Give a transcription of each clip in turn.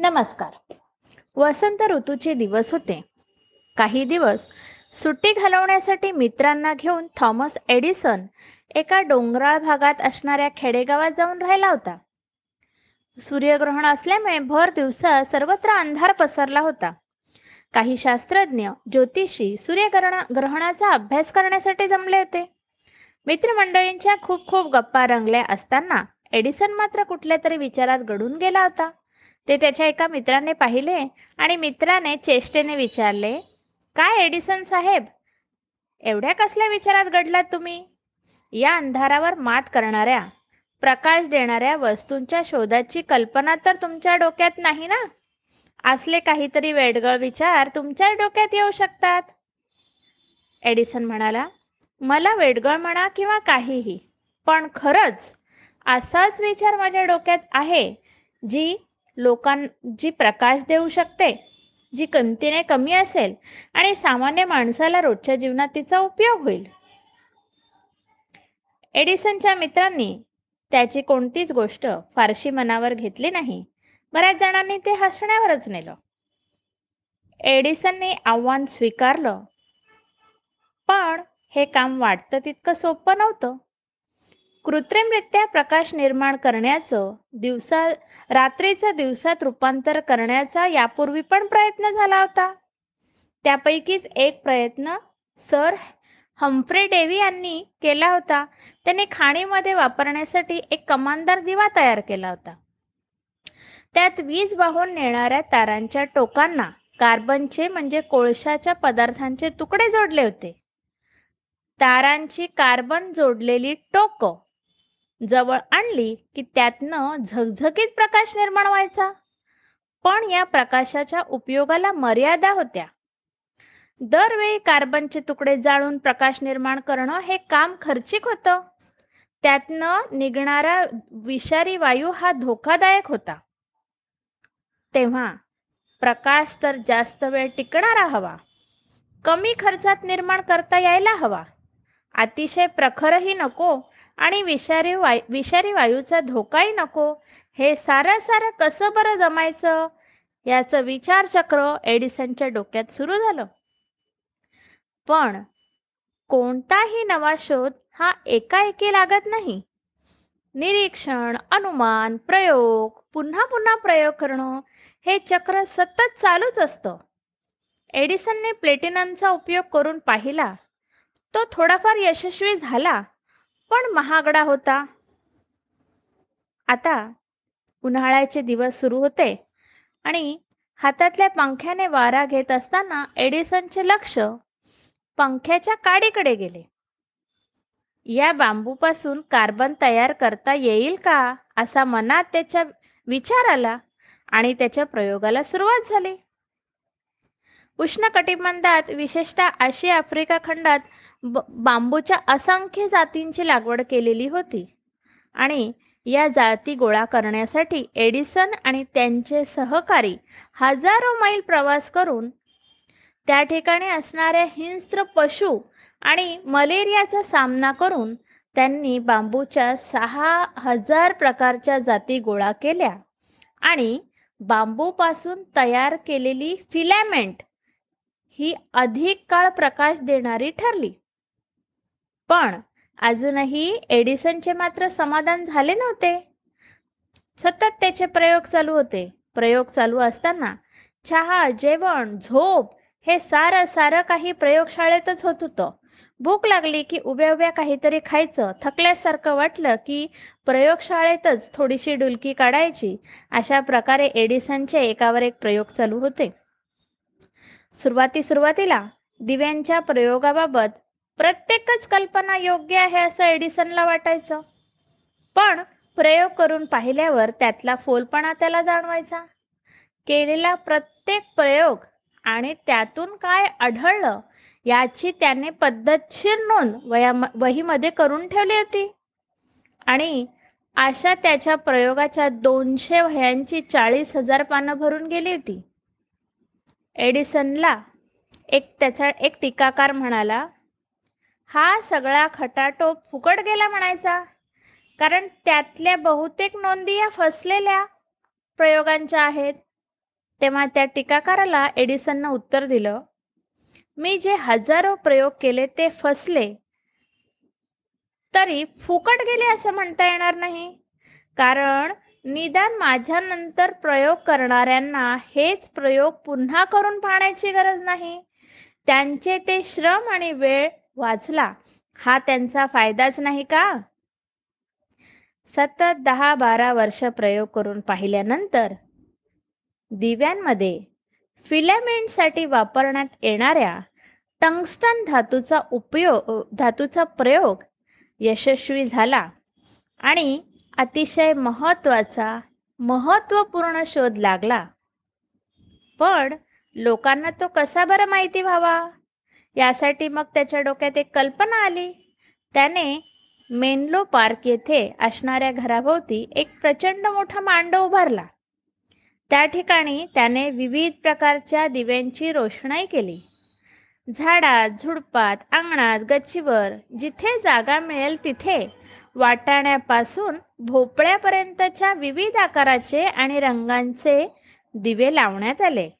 नमस्कार. वसंत ऋतूचे दिवस होते. काही दिवस सुट्टी घालवण्यासाठी मित्रांना घेऊन थॉमस एडिसन एका डोंगराळ भागात असणाऱ्या खेडेगावात जाऊन राहिला होता. सूर्यग्रहण असल्यामुळे भर दिवसा सर्वत्र अंधार पसरला होता. काही शास्त्रज्ञ ज्योतिषी सूर्यग्रहण ग्रहणाचा अभ्यास करण्यासाठी जमले होते. मित्रमंडळींच्या खूप खूप गप्पा रंगल्या असताना एडिसन मात्र कुठल्या तरी विचारात घडून गेला होता. ते त्याच्या एका मित्राने पाहिले आणि मित्राने चेष्टेने विचारले काय एडिसन साहेब? एवढ्या कसल्या विचारात घडलात तुम्ही? या अंधारावर मात करणाऱ्या प्रकाश देणाऱ्या वस्तूंच्या शोधाची कल्पना तर तुमच्या डोक्यात नाही ना? असले काहीतरी वेडगळ विचार तुमच्या डोक्यात येऊ शकतात. एडिसन म्हणाला मला वेडगळ म्हणा किंवा काहीही पण खरंच असाच विचार माझ्या डोक्यात आहे जी लोकां जी प्रकाश देऊ शकते जी किमतीने कमी असेल आणि सामान्य माणसाला रोजच्या जीवनात तिचा उपयोग होईल. एडिसनच्या मित्रांनी त्याची कोणतीच गोष्ट फारशी मनावर घेतली नाही. बऱ्याच जणांनी ते हसण्यावरच नेलं. एडिसनने आव्हान स्वीकारलं. पण हे काम वाटतं तितकं सोपं नव्हतं. कृत्रिमरित्या प्रकाश निर्माण करण्याचं दिवसा रात्रीचं दिवसात रूपांतर करण्याचा यापूर्वी पण प्रयत्न झाला होता. त्यापैकीच एक प्रयत्न सर हम्फ्रे डेव्ही यांनी केला होता. त्यांनी खाणीमध्ये वापरण्यासाठी एक कमानदार दिवा तयार केला होता. त्यात वीज वाहून नेणाऱ्या तारांच्या टोकांना कार्बनचे म्हणजे कोळशाच्या पदार्थांचे तुकडे जोडले होते. तारांची कार्बन जोडलेली टोकं जवळ आणली की त्यातनं झगझगीत प्रकाश निर्माण व्हायचा. पण या प्रकाशाच्या उपयोगाला मर्यादा होत्या. दरवेळी कार्बनचे तुकडे जाळून प्रकाश निर्माण करणं हे काम खर्चिक होतं. त्यातनं निघणारा विषारी वायू हा धोकादायक होता. तेव्हा प्रकाश तर जास्त वेळ टिकणारा हवा. कमी खर्चात निर्माण करता यायला हवा. अतिशय प्रखरही नको आणि विषारी वायू विषारी वायूचा धोकाही नको. हे सारं सारं कसं बरं जमायचं? याचं विचारचक्र एडिसनच्या डोक्यात सुरू झालं. पण कोणताही नवा शोध हा एकाएकी लागत नाही. निरीक्षण अनुमान प्रयोग पुन्हा पुन्हा प्रयोग करणं हे चक्र सतत चालूच असतं. एडिसनने प्लेटिनमचा उपयोग करून पाहिला. तो थोडाफार यशस्वी झाला. पण महागडा होता. आता उन्हाळ्याचे दिवस सुरू होते आणि हातातल्या पंख्याने वारा घेत असताना एडिसनचे लक्ष पंख्याच्या काडीकडे गेले. या बांबूपासून कार्बन तयार करता येईल का असा मनात त्याच्या विचार आला आणि त्याच्या प्रयोगाला सुरुवात झाली. उष्ण कटिबंधात विशेषतः आशिया आफ्रिका खंडात ब बांबूच्या असंख्य जातींची लागवड केलेली होती. आणि या जाती गोळा करण्यासाठी एडिसन आणि त्यांचे सहकारी हजारो मैल प्रवास करून त्या ठिकाणी असणाऱ्या हिंस्त्र पशु आणि मलेरियाचा सामना करून त्यांनी बांबूच्या सहा हजार प्रकारच्या जाती गोळा केल्या आणि बांबूपासून तयार केलेली फिलॅमेंट ही अधिक काळ प्रकाश देणारी ठरली. पण अजूनही एडिसनचे मात्र समाधान झाले नव्हते. सतत त्याचे प्रयोग चालू होते. प्रयोग चालू असताना चहा जेवण झोप हे सारं सारं काही प्रयोगशाळेतच होत होतं. भूक लागली की उभ्या उभ्या काहीतरी खायचं थकल्यासारखं वाटलं की प्रयोगशाळेतच थोडीशी डुलकी काढायची. अशा प्रकारे एडिसनचे एकावर एक प्रयोग चालू होते. सुरुवाती सुरुवातीला दिव्यांच्या प्रयोगाबाबत प्रत्येकच कल्पना योग्य आहे असं एडिसनला वाटायचं. पण प्रयोग करून पाहिल्यावर त्यातला फोलपणा त्याला जाणवायचा. केलेला प्रत्येक प्रयोग आणि त्यातून काय आढळलं याची त्याने पद्धतशीर नोंद वया वहीमध्ये करून ठेवली होती. आणि अशा त्याच्या प्रयोगाच्या दोनशे वह्यांची चाळीस हजार पानं भरून गेली होती. एडिसनला एक त्याचा एक टीकाकार म्हणाला हा सगळा खटाटोप फुकट गेला म्हणायचा. कारण त्यातल्या बहुतेक नोंदी या फसलेल्या प्रयोगांच्या आहेत. तेव्हा त्या टीकाकाराला एडिसननं उत्तर दिलं मी जे हजारो प्रयोग केले ते फसले. तरी फुकट गेले असं म्हणता येणार नाही. कारण निदान माझ्यानंतर प्रयोग करणाऱ्यांना हेच प्रयोग पुन्हा करून पाहण्याची गरज नाही. त्यांचे ते श्रम आणि वेळ वाचला. हा त्यांचा फायदाच नाही का? सतत दहा बारा वर्ष प्रयोग करून पाहिल्यानंतर दिव्यांमध्ये फिलेमेंटसाठी वापरण्यात येणाऱ्या टंगस्टन धातूचा उपयोग धातूचा प्रयोग यशस्वी झाला आणि अतिशय महत्त्वाचा महत्त्वपूर्ण शोध लागला. पण लोकांना तो कसा बरं माहिती व्हावा? यासाठी मग त्याच्या डोक्यात एक कल्पना आली. त्याने मेनलो पार्क येथे असणाऱ्या घराभोवती एक प्रचंड मोठा मांड उभारला. त्या ठिकाणी त्याने विविध प्रकारच्या दिव्यांची रोषणाई केली. झाडात झुडपात अंगणात गच्चीवर जिथे जागा मिळेल तिथे वाटाण्यापासून भोपळ्यापर्यंतच्या विविध आकाराचे आणि रंगांचे दिवे लावण्यात आले.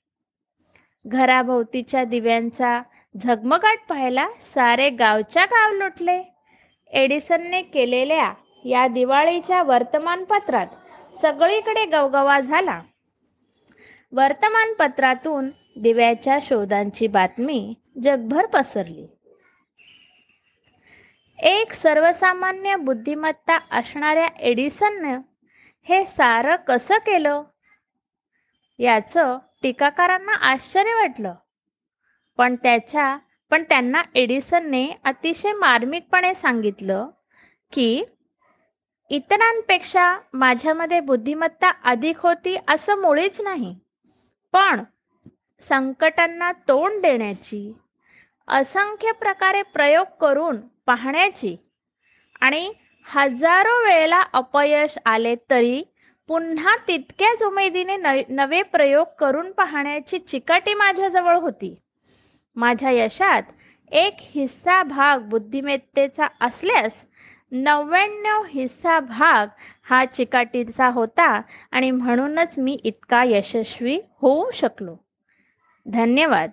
घराभोवतीच्या दिव्यांचा झगमगाट पाहायला सारे गावच्या गाव लुटले. एडिसनने केलेल्या या दिवाळीच्या वर्तमानपत्रात सगळीकडे गवगवा झाला. वर्तमानपत्रातून दिव्याच्या शोधांची बातमी जगभर पसरली. एक सर्वसामान्य बुद्धिमत्ता असणाऱ्या एडिसननं हे सारं कसं केलं? याचं टीकाकारांना आश्चर्य वाटलं. पण त्याच्या पण त्यांना एडिसनने अतिशय मार्मिकपणे सांगितलं की इतरांपेक्षा माझ्यामध्ये बुद्धिमत्ता अधिक होती असं मुळीच नाही. पण संकटांना तोंड देण्याची असंख्य प्रकारे प्रयोग करून पाहण्याची. आणि हजारो वेळेला अपयश आले तरी पुन्हा तितक्याच उमेदीने नवे प्रयोग करून पाहण्याची चिकाटी माझ्याजवळ होती. माझ्या यशात एक हिस्सा भाग बुद्धिमत्तेचा असल्यास नव्याण्णव हिस्सा भाग हा चिकाटीचा होता आणि म्हणूनच मी इतका यशस्वी होऊ शकलो. धन्यवाद.